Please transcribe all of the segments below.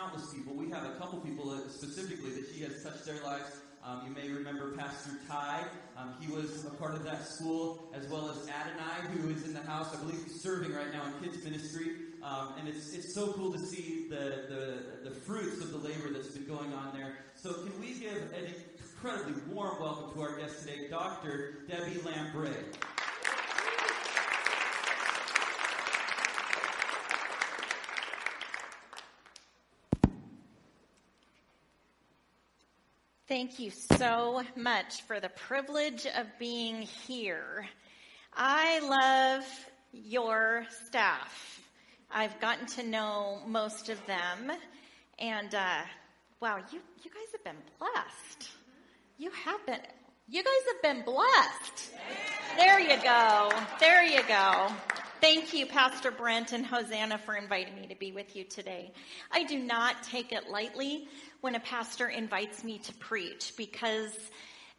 countless people. We have a couple people specifically that she has touched their lives. Um, you may remember Pastor Ty. Um, he was a part of that school, as well as Adonai, who is in the house. I believe he's serving right now in kids ministry. Um, and it's, it's so cool to see the, the, the fruits of the labor that's been going on there. So can we give an incredibly warm welcome to our guest today, Dr. Debbie Lamm Bray. Thank you so much for the privilege of being here. I love your staff. I've gotten to know most of them, and uh, wow, you you guys have been blessed. You have been. You guys have been blessed. There you go. There you go. Thank you, Pastor Brent and Hosanna, for inviting me to be with you today. I do not take it lightly when a pastor invites me to preach because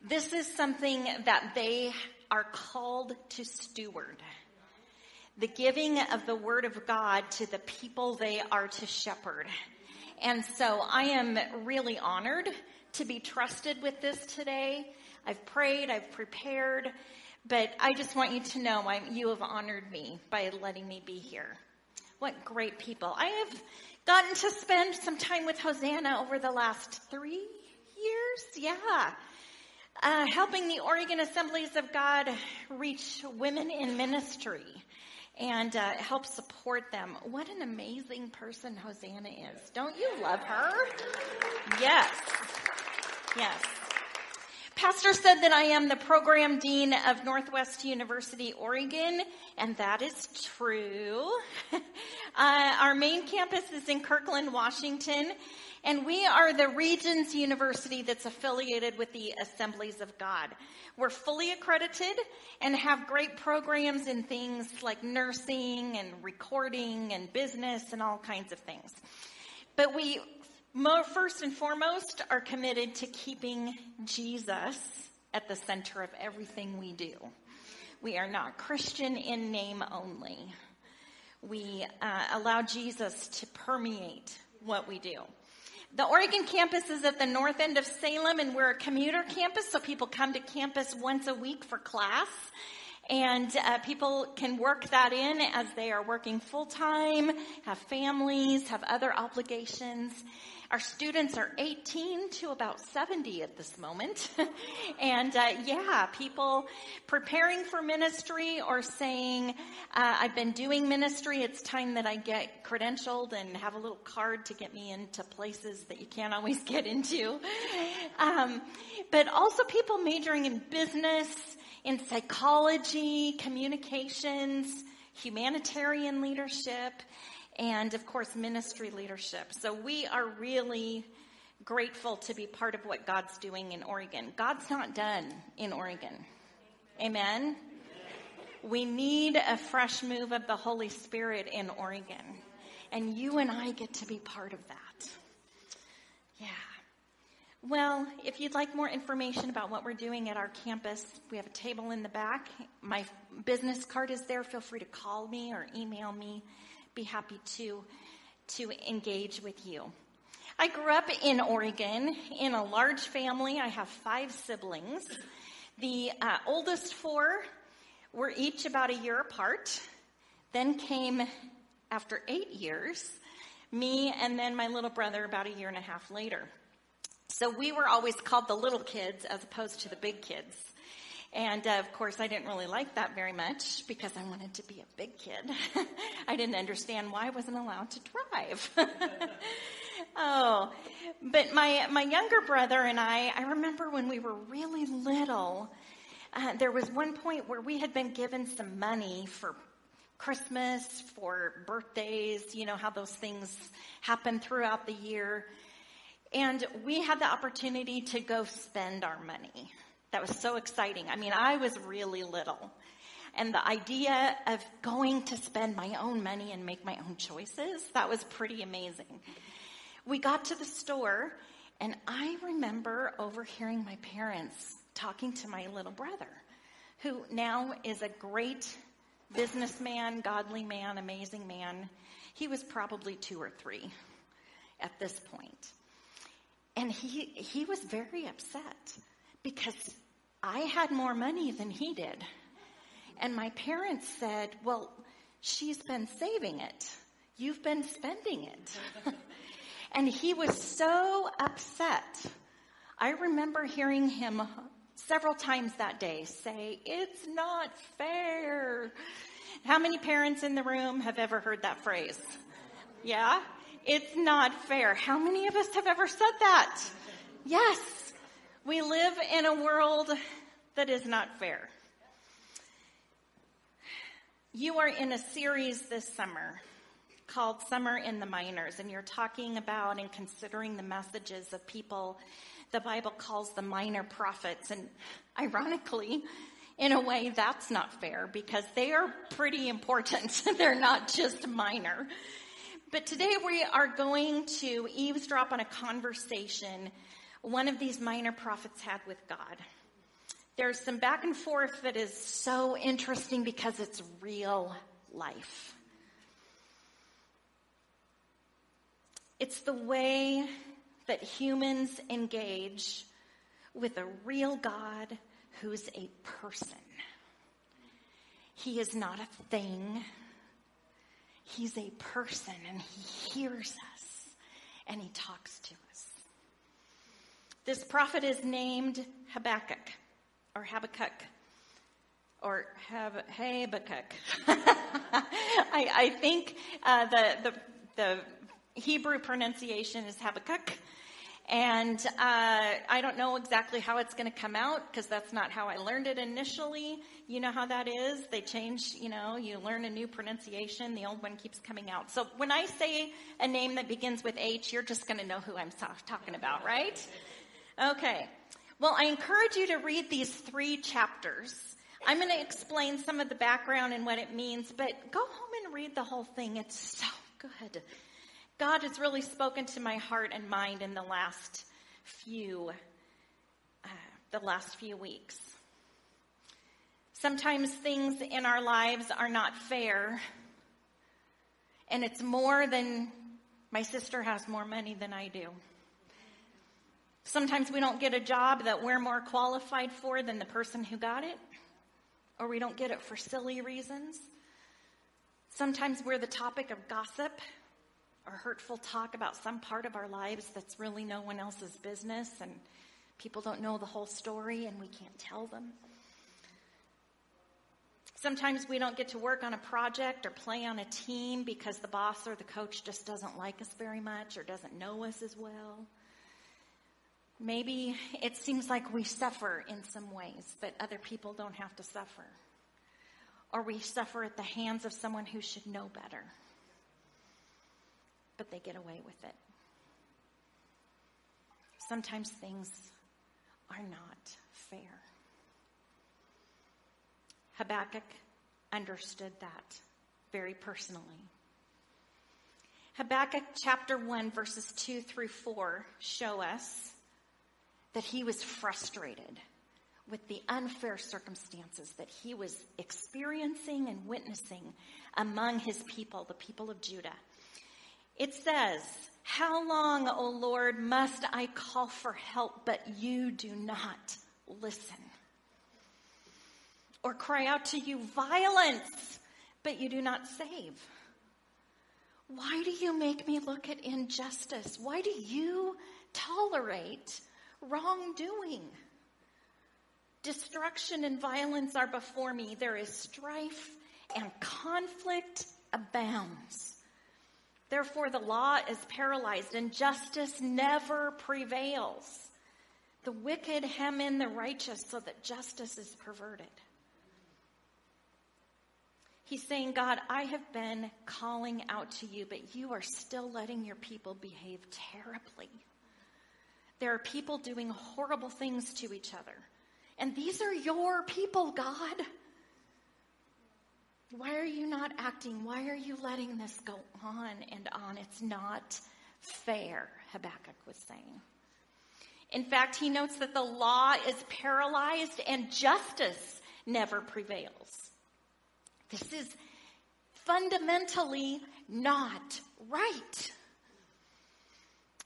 this is something that they are called to steward. The giving of the word of God to the people they are to shepherd. And so I am really honored to be trusted with this today. I've prayed, I've prepared, but I just want you to know I, you have honored me by letting me be here. What great people. I have gotten to spend some time with Hosanna over the last three years. Yeah. Uh, helping the Oregon Assemblies of God reach women in ministry and uh, help support them. What an amazing person Hosanna is. Don't you love her? Yes. Yes. Pastor said that I am the program dean of Northwest University, Oregon, and that is true. uh, our main campus is in Kirkland, Washington, and we are the region's university that's affiliated with the Assemblies of God. We're fully accredited and have great programs in things like nursing and recording and business and all kinds of things. But we first and foremost, are committed to keeping Jesus at the center of everything we do. We are not Christian in name only. We uh, allow Jesus to permeate what we do. The Oregon campus is at the north end of Salem, and we're a commuter campus, so people come to campus once a week for class. And uh, people can work that in as they are working full time, have families, have other obligations. Our students are 18 to about 70 at this moment. and uh, yeah, people preparing for ministry or saying, uh, I've been doing ministry. It's time that I get credentialed and have a little card to get me into places that you can't always get into. Um, but also people majoring in business, in psychology, communications, humanitarian leadership, and of course, ministry leadership. So we are really grateful to be part of what God's doing in Oregon. God's not done in Oregon. Amen. We need a fresh move of the Holy Spirit in Oregon. And you and I get to be part of that. Yeah. Well, if you'd like more information about what we're doing at our campus, we have a table in the back. My business card is there. Feel free to call me or email me be happy to, to engage with you. I grew up in Oregon in a large family. I have five siblings. The uh, oldest four were each about a year apart. Then came, after eight years, me and then my little brother about a year and a half later. So we were always called the little kids as opposed to the big kids. And uh, of course, I didn't really like that very much because I wanted to be a big kid. I didn't understand why I wasn't allowed to drive. oh, but my my younger brother and I, I remember when we were really little. Uh, there was one point where we had been given some money for Christmas, for birthdays, you know how those things happen throughout the year. And we had the opportunity to go spend our money. That was so exciting. I mean, I was really little. And the idea of going to spend my own money and make my own choices, that was pretty amazing. We got to the store, and I remember overhearing my parents talking to my little brother, who now is a great businessman, godly man, amazing man. He was probably two or three. at this point. And he, he was very upset because I had more money than he did. And my parents said, Well, she's been saving it. You've been spending it. and he was so upset. I remember hearing him several times that day say, It's not fair. How many parents in the room have ever heard that phrase? Yeah? It's not fair. How many of us have ever said that? Yes. We live in a world that is not fair. You are in a series this summer called Summer in the Minors, and you're talking about and considering the messages of people the Bible calls the minor prophets. And ironically, in a way, that's not fair because they are pretty important. They're not just minor. But today we are going to eavesdrop on a conversation one of these minor prophets had with God. There's some back and forth that is so interesting because it's real life. It's the way that humans engage with a real God who's a person. He is not a thing. He's a person and he hears us and he talks to us. This prophet is named Habakkuk or Habakkuk or Hab- Habakkuk. I, I, think uh, the, the, the Hebrew pronunciation is Habakkuk. And uh, I don't know exactly how it's going to come out because that's not how I learned it initially. You know how that is. They change, you know, you learn a new pronunciation, the old one keeps coming out. So when I say a name that begins with H, you're just going to know who I'm talking about, right? Okay. Well, I encourage you to read these three chapters. I'm going to explain some of the background and what it means, but go home and read the whole thing. It's so good. God has really spoken to my heart and mind in the last few, uh, the last few weeks. Sometimes things in our lives are not fair, and it's more than my sister has more money than I do. Sometimes we don't get a job that we're more qualified for than the person who got it, or we don't get it for silly reasons. Sometimes we're the topic of gossip or hurtful talk about some part of our lives that's really no one else's business and people don't know the whole story and we can't tell them. Sometimes we don't get to work on a project or play on a team because the boss or the coach just doesn't like us very much or doesn't know us as well. Maybe it seems like we suffer in some ways, that other people don't have to suffer. Or we suffer at the hands of someone who should know better but they get away with it. Sometimes things are not fair. Habakkuk understood that very personally. Habakkuk chapter 1, verses 2 through 4 show us that he was frustrated with the unfair circumstances that he was experiencing and witnessing among his people, the people of Judah. It says, How long, O Lord, must I call for help, but you do not listen? Or cry out to you violence, but you do not save? Why do you make me look at injustice? Why do you tolerate wrongdoing? Destruction and violence are before me. There is strife and conflict abounds. Therefore, the law is paralyzed and justice never prevails. The wicked hem in the righteous so that justice is perverted. He's saying, God, I have been calling out to you, but you are still letting your people behave terribly. There are people doing horrible things to each other. And these are your people, God. Why are you not acting? Why are you letting this go on and on? It's not fair, Habakkuk was saying. In fact, he notes that the law is paralyzed and justice never prevails. This is fundamentally not right.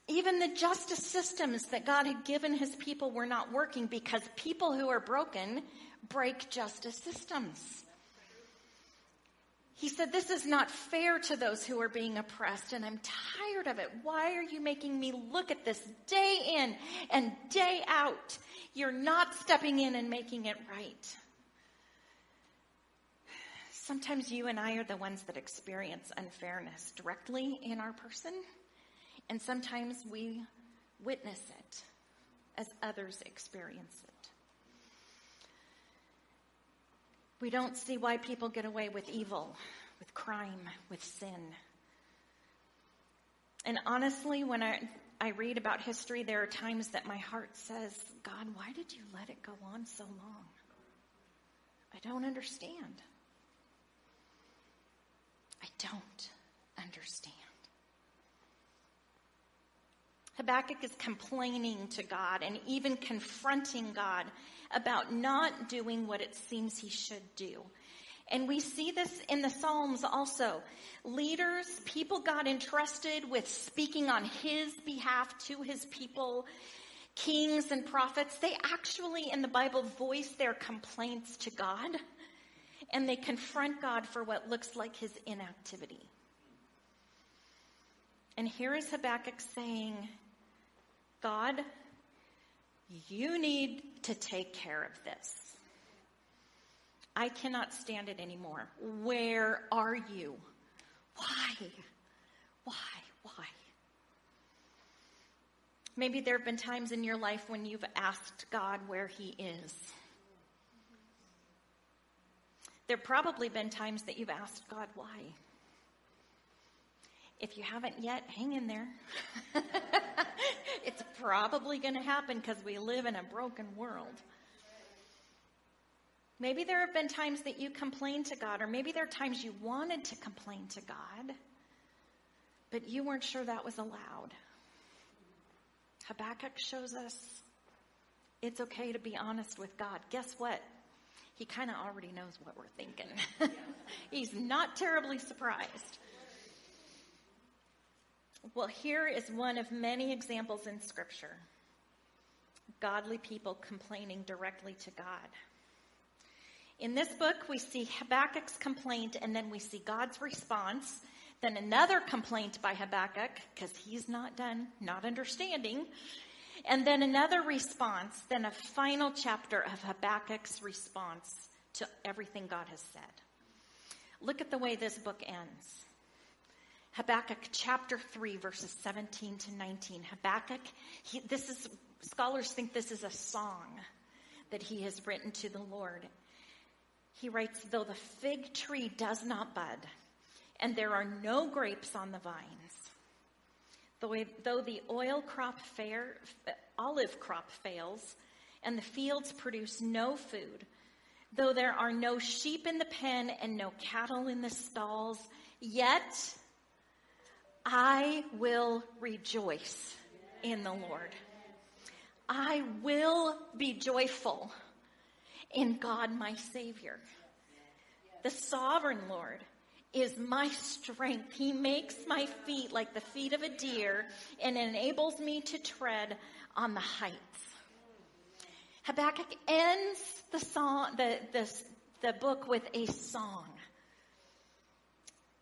Even the justice systems that God had given his people were not working because people who are broken break justice systems. He said, This is not fair to those who are being oppressed, and I'm tired of it. Why are you making me look at this day in and day out? You're not stepping in and making it right. Sometimes you and I are the ones that experience unfairness directly in our person, and sometimes we witness it as others experience it. We don't see why people get away with evil, with crime, with sin. And honestly, when I, I read about history, there are times that my heart says, God, why did you let it go on so long? I don't understand. I don't understand. Habakkuk is complaining to God and even confronting God about not doing what it seems he should do. And we see this in the Psalms also. Leaders, people God entrusted with speaking on his behalf to his people, kings and prophets, they actually in the Bible voice their complaints to God and they confront God for what looks like his inactivity. And here is Habakkuk saying, God, you need to take care of this. I cannot stand it anymore. Where are you? Why? Why? Why? Maybe there have been times in your life when you've asked God where He is. There have probably been times that you've asked God why. If you haven't yet, hang in there. it's probably going to happen because we live in a broken world. Maybe there have been times that you complained to God, or maybe there are times you wanted to complain to God, but you weren't sure that was allowed. Habakkuk shows us it's okay to be honest with God. Guess what? he kind of already knows what we're thinking. He's not terribly surprised. Well, here is one of many examples in Scripture godly people complaining directly to God. In this book, we see Habakkuk's complaint, and then we see God's response. Then another complaint by Habakkuk, because he's not done, not understanding. And then another response, then a final chapter of Habakkuk's response to everything God has said. Look at the way this book ends. Habakkuk chapter 3, verses 17 to 19. Habakkuk, he, this is, scholars think this is a song that he has written to the Lord. He writes, Though the fig tree does not bud, and there are no grapes on the vines, Though the oil crop fair, olive crop fails, and the fields produce no food, though there are no sheep in the pen and no cattle in the stalls, yet I will rejoice in the Lord. I will be joyful in God my Savior, the sovereign Lord is my strength. He makes my feet like the feet of a deer and enables me to tread on the heights. Habakkuk ends the song, the, the, the book with a song.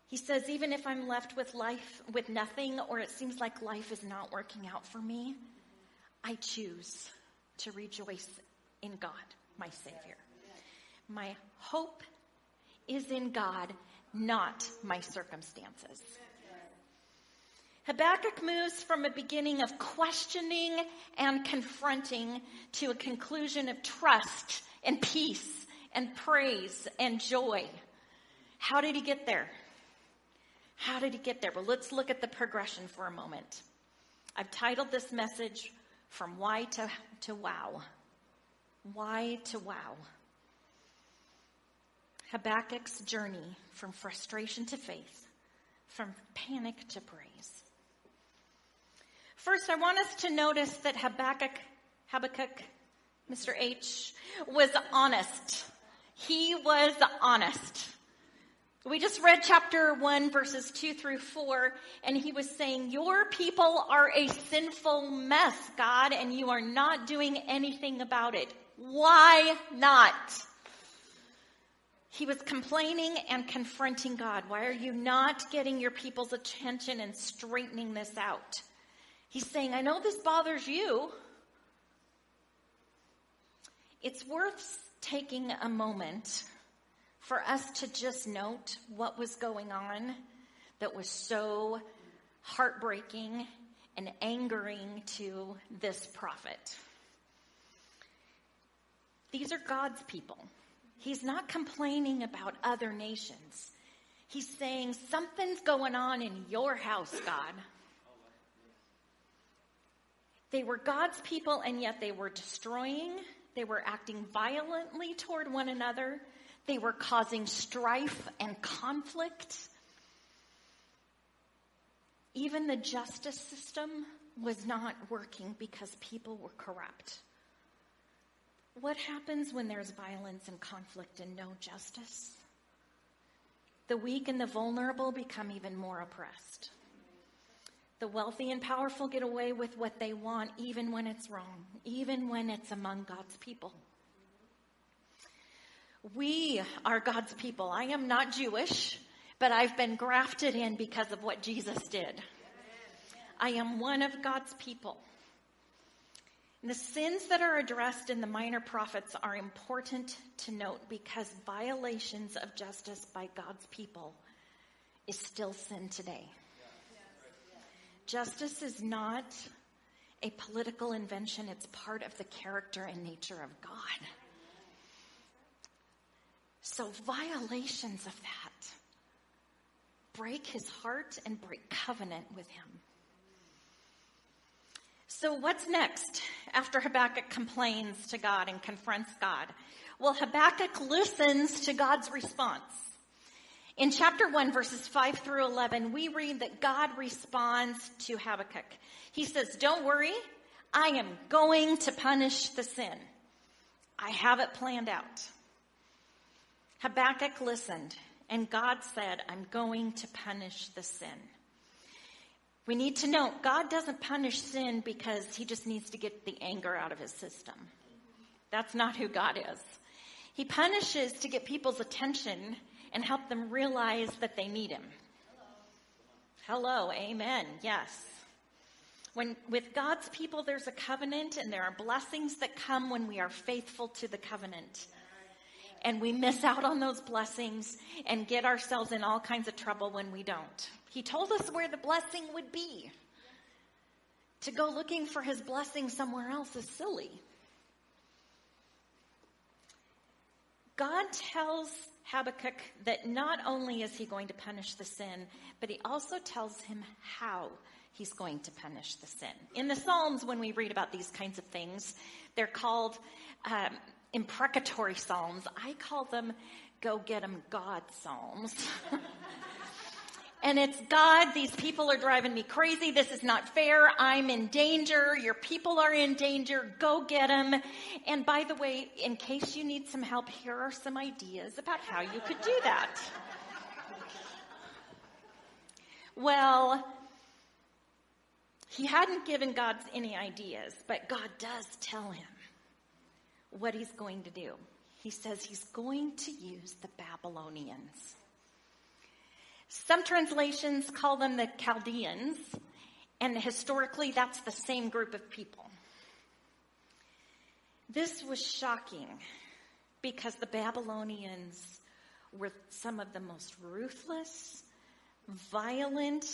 He says, even if I'm left with life, with nothing, or it seems like life is not working out for me, I choose to rejoice in God, my Savior. My hope is in God not my circumstances. Habakkuk moves from a beginning of questioning and confronting to a conclusion of trust and peace and praise and joy. How did he get there? How did he get there? Well, let's look at the progression for a moment. I've titled this message From Why to, to Wow. Why to Wow. Habakkuk's journey from frustration to faith, from panic to praise. First, I want us to notice that Habakkuk, Habakkuk, Mr. H, was honest. He was honest. We just read chapter 1, verses 2 through 4, and he was saying, Your people are a sinful mess, God, and you are not doing anything about it. Why not? He was complaining and confronting God. Why are you not getting your people's attention and straightening this out? He's saying, I know this bothers you. It's worth taking a moment for us to just note what was going on that was so heartbreaking and angering to this prophet. These are God's people. He's not complaining about other nations. He's saying, Something's going on in your house, God. They were God's people, and yet they were destroying, they were acting violently toward one another, they were causing strife and conflict. Even the justice system was not working because people were corrupt. What happens when there's violence and conflict and no justice? The weak and the vulnerable become even more oppressed. The wealthy and powerful get away with what they want, even when it's wrong, even when it's among God's people. We are God's people. I am not Jewish, but I've been grafted in because of what Jesus did. I am one of God's people. And the sins that are addressed in the minor prophets are important to note because violations of justice by God's people is still sin today. Justice is not a political invention, it's part of the character and nature of God. So, violations of that break his heart and break covenant with him. So, what's next after Habakkuk complains to God and confronts God? Well, Habakkuk listens to God's response. In chapter 1, verses 5 through 11, we read that God responds to Habakkuk. He says, Don't worry, I am going to punish the sin. I have it planned out. Habakkuk listened, and God said, I'm going to punish the sin. We need to note God doesn't punish sin because he just needs to get the anger out of his system. That's not who God is. He punishes to get people's attention and help them realize that they need him. Hello, amen. Yes. When with God's people there's a covenant and there are blessings that come when we are faithful to the covenant and we miss out on those blessings and get ourselves in all kinds of trouble when we don't. He told us where the blessing would be. To go looking for his blessing somewhere else is silly. God tells Habakkuk that not only is he going to punish the sin, but he also tells him how he's going to punish the sin. In the Psalms, when we read about these kinds of things, they're called um, imprecatory psalms. I call them go get them God psalms. and it's God, these people are driving me crazy. This is not fair. I'm in danger. Your people are in danger. Go get them. And by the way, in case you need some help, here are some ideas about how you could do that. well, he hadn't given God any ideas, but God does tell him what he's going to do. He says he's going to use the Babylonians. Some translations call them the Chaldeans, and historically, that's the same group of people. This was shocking because the Babylonians were some of the most ruthless, violent,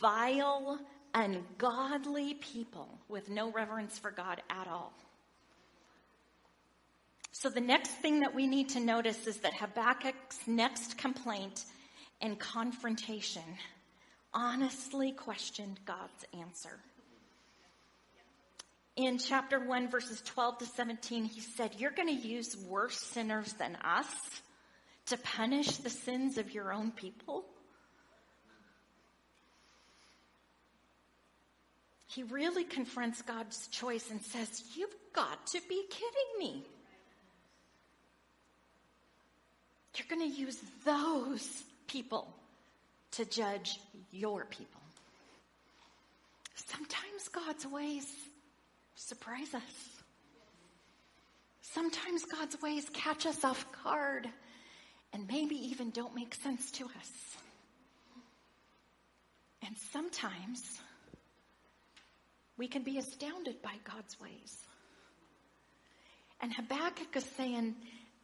vile, ungodly people with no reverence for God at all. So the next thing that we need to notice is that Habakkuk's next complaint and confrontation honestly questioned God's answer. In chapter 1, verses 12 to 17, he said, You're going to use worse sinners than us to punish the sins of your own people? He really confronts God's choice and says, You've got to be kidding me. You're going to use those people to judge your people. Sometimes God's ways surprise us. Sometimes God's ways catch us off guard and maybe even don't make sense to us. And sometimes we can be astounded by God's ways. And Habakkuk is saying,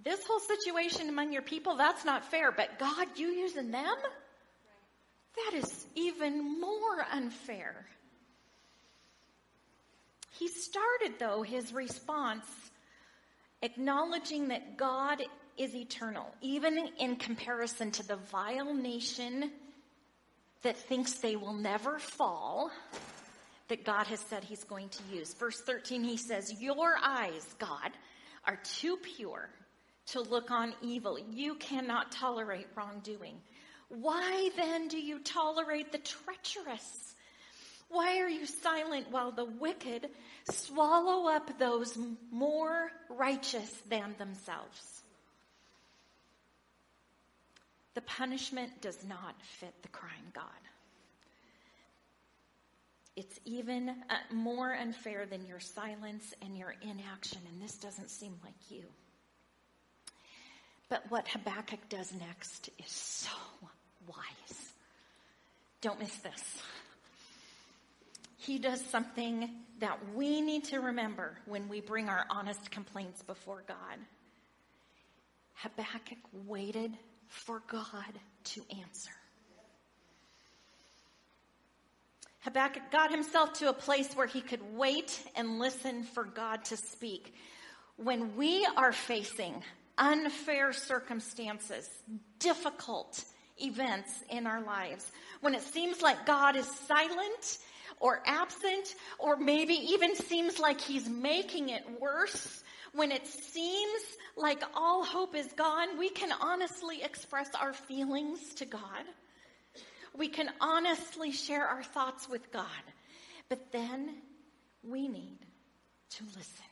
this whole situation among your people, that's not fair, but God, you using them? That is even more unfair. He started, though, his response acknowledging that God is eternal, even in comparison to the vile nation that thinks they will never fall that God has said he's going to use. Verse 13, he says, Your eyes, God, are too pure to look on evil. You cannot tolerate wrongdoing. Why then do you tolerate the treacherous? Why are you silent while the wicked swallow up those more righteous than themselves? The punishment does not fit the crime, God. It's even uh, more unfair than your silence and your inaction, and this doesn't seem like you. But what Habakkuk does next is so wise. Don't miss this. He does something that we need to remember when we bring our honest complaints before God. Habakkuk waited for God to answer. Habakkuk got himself to a place where he could wait and listen for God to speak. When we are facing unfair circumstances, difficult events in our lives, when it seems like God is silent or absent, or maybe even seems like he's making it worse, when it seems like all hope is gone, we can honestly express our feelings to God. We can honestly share our thoughts with God. But then we need to listen.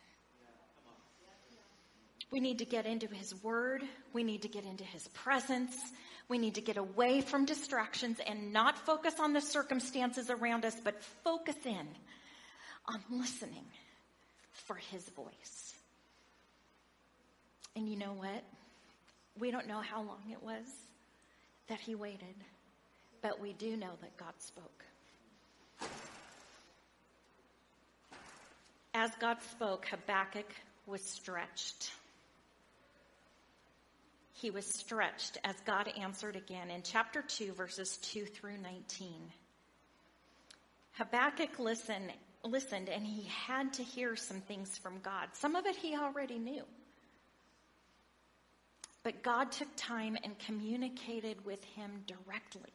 We need to get into His Word. We need to get into His presence. We need to get away from distractions and not focus on the circumstances around us, but focus in on listening for His voice. And you know what? We don't know how long it was that He waited, but we do know that God spoke. As God spoke, Habakkuk was stretched he was stretched as God answered again in chapter 2, verses 2 through 19. Habakkuk listened, listened and he had to hear some things from God. Some of it he already knew. But God took time and communicated with him directly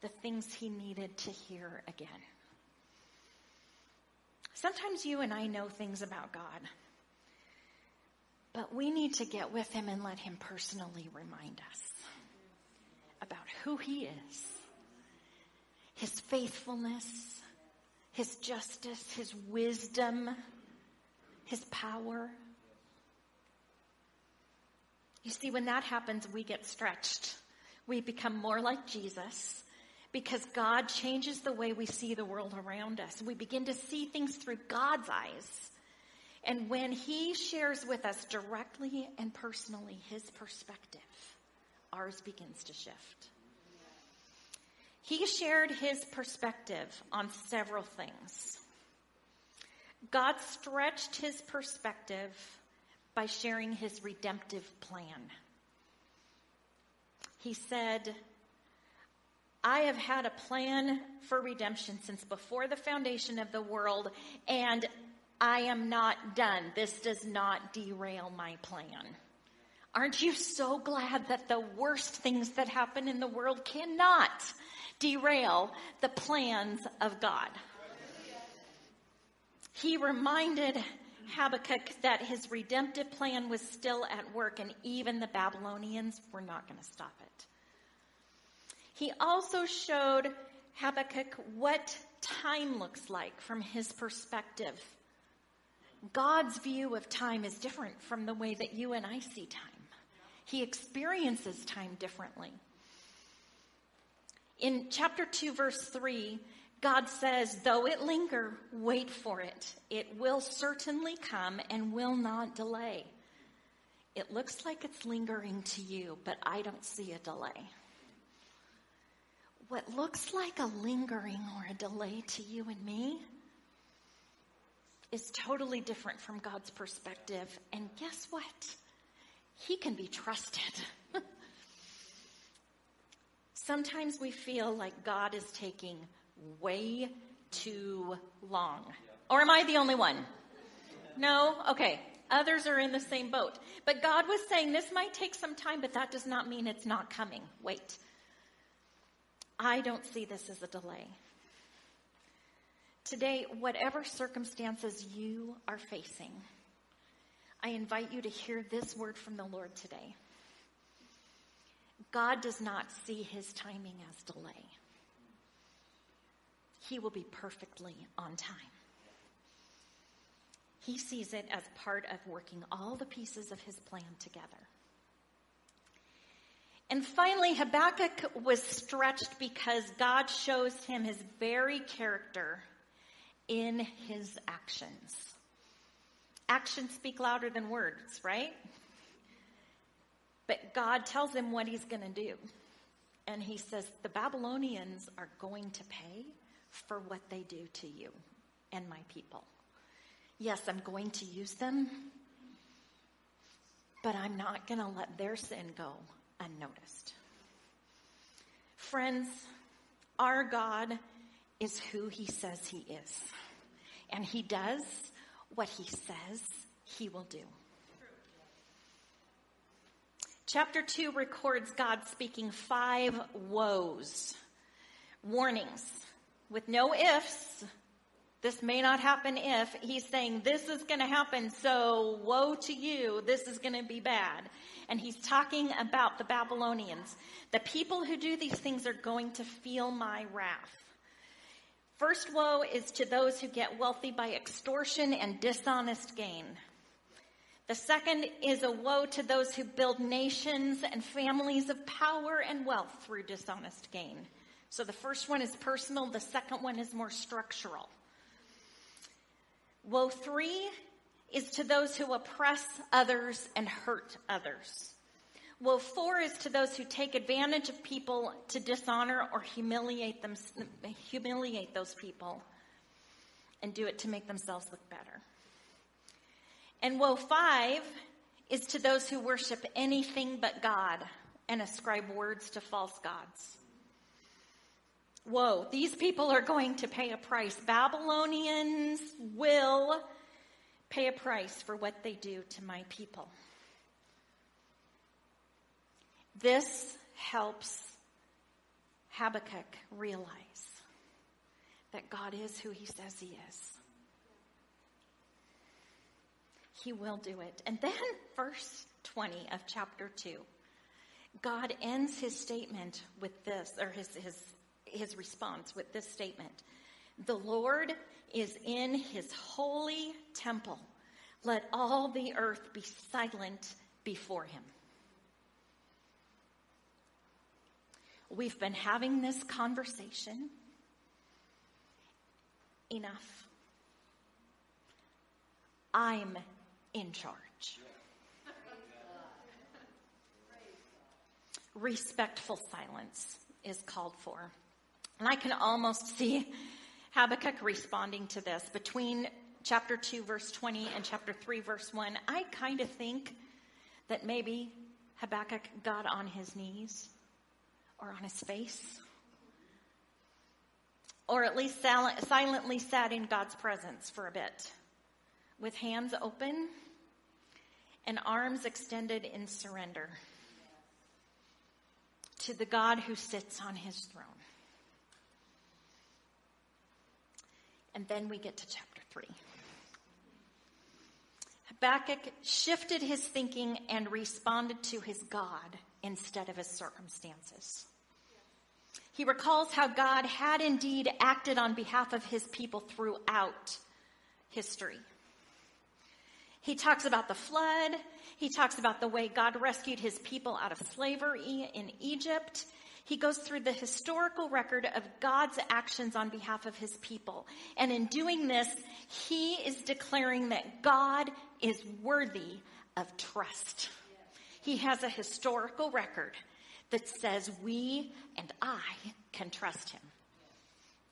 the things he needed to hear again. Sometimes you and I know things about God but we need to get with him and let him personally remind us about who he is, his faithfulness, his justice, his wisdom, his power. You see, when that happens, we get stretched. We become more like Jesus because God changes the way we see the world around us. We begin to see things through God's eyes and when he shares with us directly and personally his perspective, ours begins to shift. He shared his perspective on several things. God stretched his perspective by sharing his redemptive plan. He said, I have had a plan for redemption since before the foundation of the world, and I am not done. This does not derail my plan. Aren't you so glad that the worst things that happen in the world cannot derail the plans of God? He reminded Habakkuk that his redemptive plan was still at work and even the Babylonians were not going to stop it. He also showed Habakkuk what time looks like from his perspective. God's view of time is different from the way that you and I see time. He experiences time differently. In chapter 2, verse 3, God says, Though it linger, wait for it. It will certainly come and will not delay. It looks like it's lingering to you, but I don't see a delay. What looks like a lingering or a delay to you and me is totally different from God's perspective. And guess what? He can be trusted. Sometimes we feel like God is taking way too long. Or am I the only one? No? Okay. Others are in the same boat. But God was saying this might take some time, but that does not mean it's not coming. Wait. I don't see this as a delay. Today, whatever circumstances you are facing, I invite you to hear this word from the Lord today. God does not see his timing as delay. He will be perfectly on time. He sees it as part of working all the pieces of his plan together. And finally, Habakkuk was stretched because God shows him his very character in his actions. Actions speak louder than words, right? But God tells him what he's going to do. And he says, The Babylonians are going to pay for what they do to you and my people. Yes, I'm going to use them, but I'm not going to let their sin go unnoticed. Friends, our God is who he says he is, and he does what he says he will do. Chapter 2 records God speaking five woes, warnings, with no ifs. This may not happen if. He's saying this is going to happen, so woe to you. This is going to be bad. And he's talking about the Babylonians. The people who do these things are going to feel my wrath. First woe is to those who get wealthy by extortion and dishonest gain. The second is a woe to those who build nations and families of power and wealth through dishonest gain. So the first one is personal, the second one is more structural. Woe three is to those who oppress others and hurt others. Woe four is to those who take advantage of people to dishonor or humiliate them, humiliate those people and do it to make themselves look better. And woe five is to those who worship anything but God and ascribe words to false gods. Woe, these people are going to pay a price. Babylonians will pay a price for what they do to my people. This helps Habakkuk realize that God is who he says he is. He will do it. And then, verse 20 of chapter 2, God ends his statement with this, or his, his, his response with this statement The Lord is in his holy temple. Let all the earth be silent before him. We've been having this conversation enough. I'm in charge. Respectful silence is called for. And I can almost see Habakkuk responding to this. Between chapter 2, verse 20, and chapter 3, verse 1, I kind of think that maybe Habakkuk got on his knees or on his face, or at least silently sat in God's presence for a bit with hands open and arms extended in surrender to the God who sits on his throne. And then we get to chapter 3. Habakkuk shifted his thinking and responded to his God instead of his circumstances. He recalls how God had indeed acted on behalf of his people throughout history. He talks about the flood. He talks about the way God rescued his people out of slavery in Egypt. He goes through the historical record of God's actions on behalf of his people. And in doing this, he is declaring that God is worthy of trust. He has a historical record that says we and I can trust him.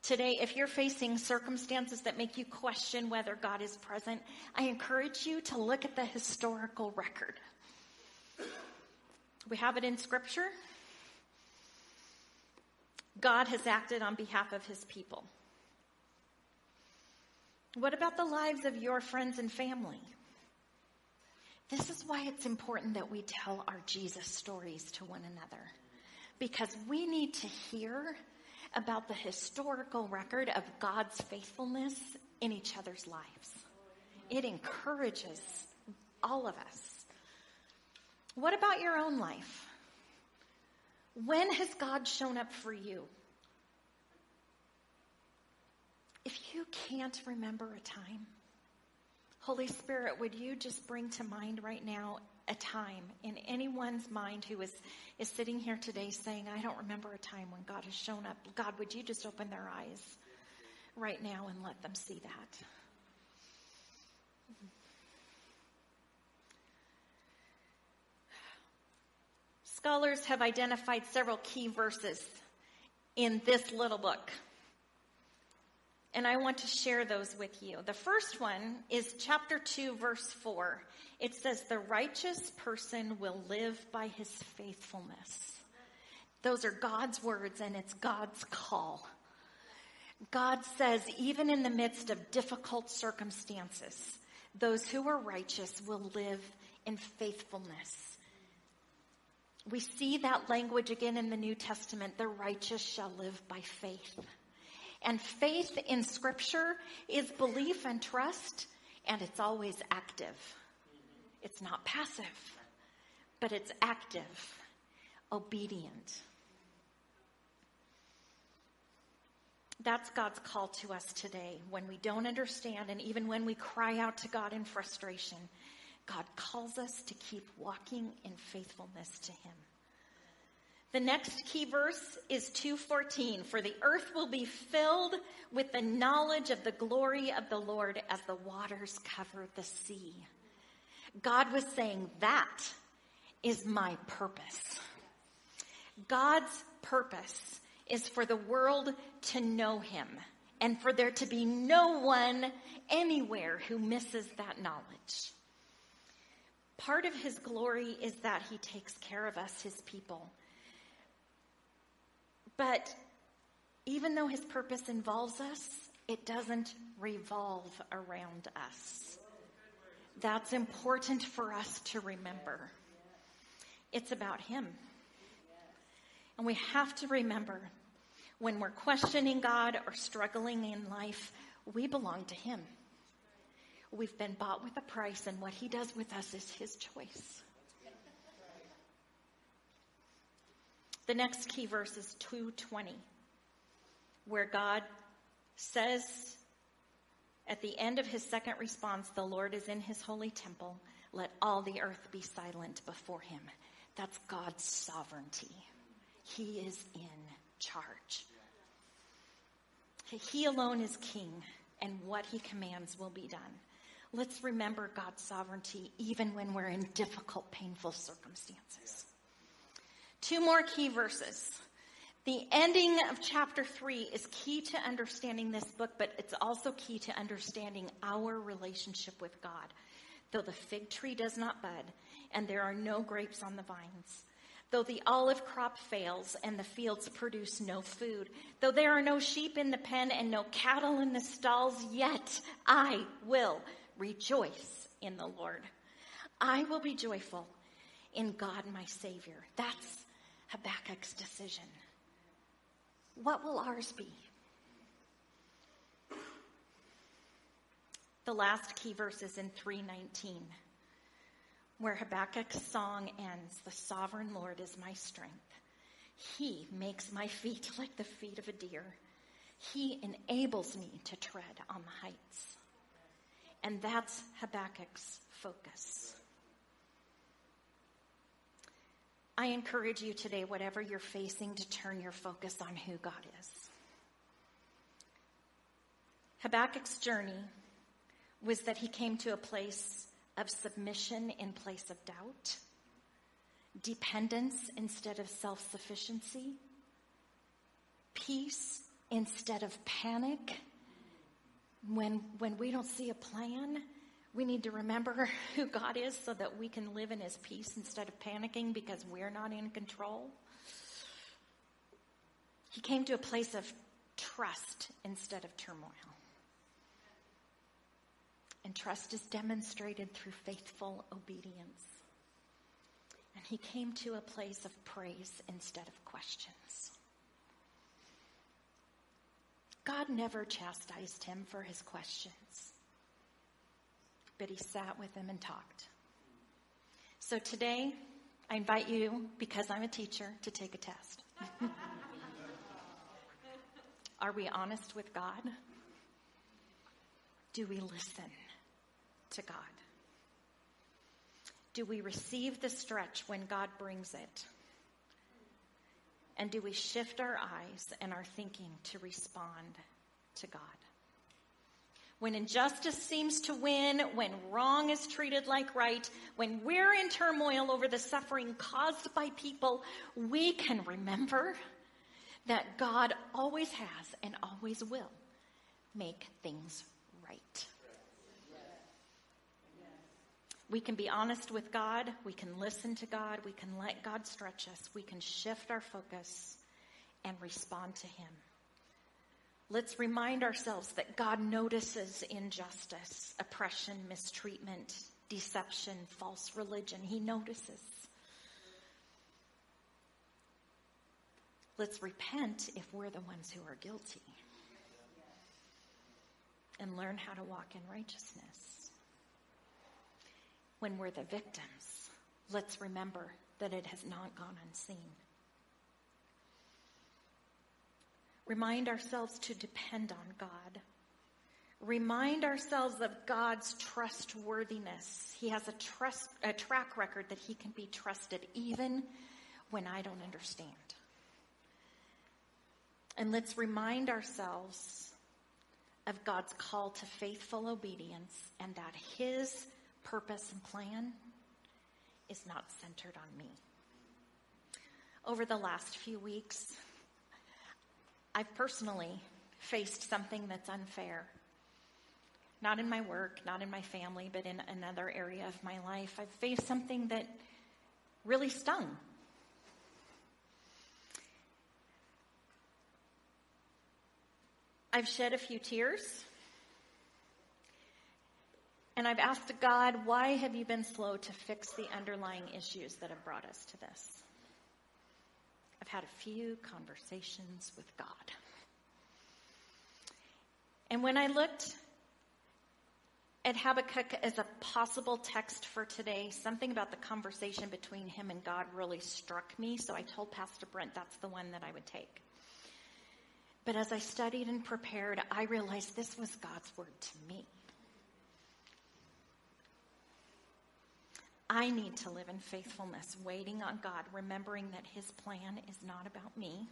Today, if you're facing circumstances that make you question whether God is present, I encourage you to look at the historical record. We have it in Scripture. God has acted on behalf of his people. What about the lives of your friends and family? This is why it's important that we tell our Jesus stories to one another. Because we need to hear about the historical record of God's faithfulness in each other's lives. It encourages all of us. What about your own life? When has God shown up for you? If you can't remember a time, Holy Spirit, would you just bring to mind right now a time in anyone's mind who is, is sitting here today saying, I don't remember a time when God has shown up? God, would you just open their eyes right now and let them see that? Scholars have identified several key verses in this little book. And I want to share those with you. The first one is chapter 2, verse 4. It says, The righteous person will live by his faithfulness. Those are God's words, and it's God's call. God says, even in the midst of difficult circumstances, those who are righteous will live in faithfulness. We see that language again in the New Testament. The righteous shall live by faith. And faith in scripture is belief and trust, and it's always active. It's not passive, but it's active, obedient. That's God's call to us today when we don't understand and even when we cry out to God in frustration. God calls us to keep walking in faithfulness to him. The next key verse is 2:14 for the earth will be filled with the knowledge of the glory of the Lord as the waters cover the sea. God was saying that is my purpose. God's purpose is for the world to know him and for there to be no one anywhere who misses that knowledge. Part of his glory is that he takes care of us, his people. But even though his purpose involves us, it doesn't revolve around us. That's important for us to remember. It's about him. And we have to remember when we're questioning God or struggling in life, we belong to him. We've been bought with a price, and what he does with us is his choice. The next key verse is 220, where God says at the end of his second response, The Lord is in his holy temple. Let all the earth be silent before him. That's God's sovereignty. He is in charge. He alone is king, and what he commands will be done. Let's remember God's sovereignty even when we're in difficult, painful circumstances. Two more key verses. The ending of chapter three is key to understanding this book, but it's also key to understanding our relationship with God. Though the fig tree does not bud and there are no grapes on the vines, though the olive crop fails and the fields produce no food, though there are no sheep in the pen and no cattle in the stalls, yet I will rejoice in the Lord. I will be joyful in God my Savior. That's Habakkuk's decision. What will ours be? The last key verse is in 319, where Habakkuk's song ends The sovereign Lord is my strength. He makes my feet like the feet of a deer. He enables me to tread on the heights. And that's Habakkuk's focus. I encourage you today, whatever you're facing, to turn your focus on who God is. Habakkuk's journey was that he came to a place of submission in place of doubt, dependence instead of self sufficiency, peace instead of panic. When, when we don't see a plan, we need to remember who God is so that we can live in his peace instead of panicking because we're not in control. He came to a place of trust instead of turmoil. And trust is demonstrated through faithful obedience. And he came to a place of praise instead of questions. God never chastised him for his questions, but he sat with them and talked. So today, I invite you, because I'm a teacher, to take a test. Are we honest with God? Do we listen to God? Do we receive the stretch when God brings it? And do we shift our eyes and our thinking to respond to God? When injustice seems to win, when wrong is treated like right, when we're in turmoil over the suffering caused by people, we can remember that God always has and always will make things right. We can be honest with God. We can listen to God. We can let God stretch us. We can shift our focus and respond to Him. Let's remind ourselves that God notices injustice, oppression, mistreatment, deception, false religion. He notices. Let's repent if we're the ones who are guilty and learn how to walk in righteousness when we're the victims, let's remember that it has not gone unseen. Remind ourselves to depend on God. Remind ourselves of God's trustworthiness. He has a trust, a track record that he can be trusted even when I don't understand. And let's remind ourselves of God's call to faithful obedience and that his purpose and plan is not centered on me. Over the last few weeks, I've personally faced something that's unfair. Not in my work, not in my family, but in another area of my life. I've faced something that really stung. I've shed a few tears. And I've asked God, why have you been slow to fix the underlying issues that have brought us to this? I've had a few conversations with God. And when I looked at Habakkuk as a possible text for today, something about the conversation between him and God really struck me. So I told Pastor Brent that's the one that I would take. But as I studied and prepared, I realized this was God's word to me. I need to live in faithfulness, waiting on God, remembering that His plan is not about me,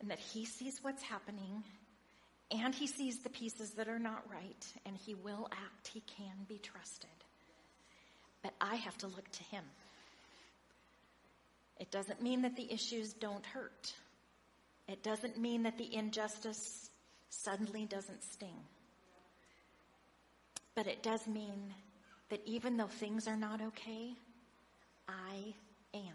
and that He sees what's happening, and He sees the pieces that are not right, and He will act. He can be trusted. But I have to look to Him. It doesn't mean that the issues don't hurt. It doesn't mean that the injustice suddenly doesn't sting. But it does mean that even though things are not okay, I am.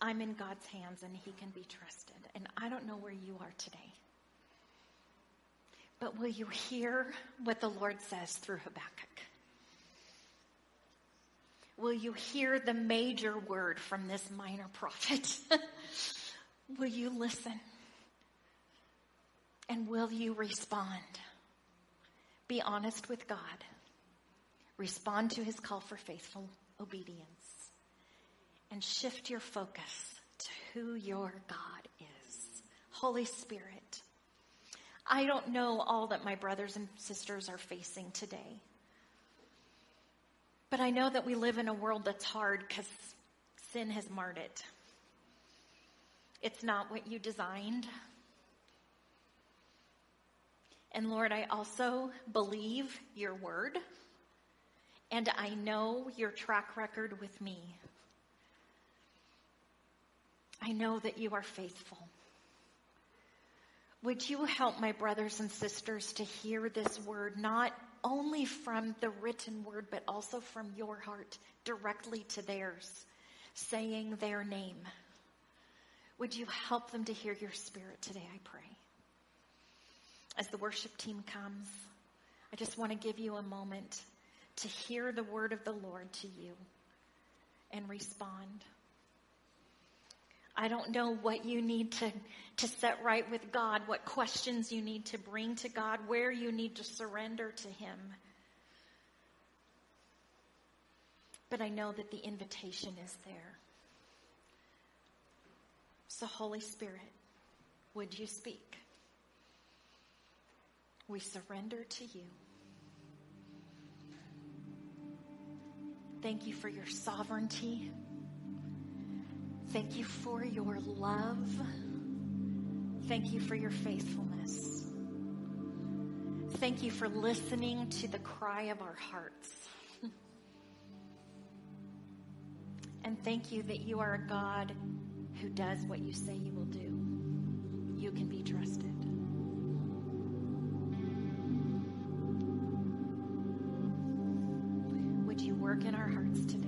I'm in God's hands and He can be trusted. And I don't know where you are today. But will you hear what the Lord says through Habakkuk? Will you hear the major word from this minor prophet? will you listen? And will you respond? Be honest with God. Respond to his call for faithful obedience. And shift your focus to who your God is. Holy Spirit, I don't know all that my brothers and sisters are facing today. But I know that we live in a world that's hard because sin has marred it. It's not what you designed. And Lord, I also believe your word, and I know your track record with me. I know that you are faithful. Would you help my brothers and sisters to hear this word, not only from the written word, but also from your heart directly to theirs, saying their name? Would you help them to hear your spirit today, I pray? As the worship team comes, I just want to give you a moment to hear the word of the Lord to you and respond. I don't know what you need to, to set right with God, what questions you need to bring to God, where you need to surrender to Him. But I know that the invitation is there. So, Holy Spirit, would you speak? We surrender to you. Thank you for your sovereignty. Thank you for your love. Thank you for your faithfulness. Thank you for listening to the cry of our hearts. and thank you that you are a God who does what you say you will do. You can be trusted. Work in our hearts today?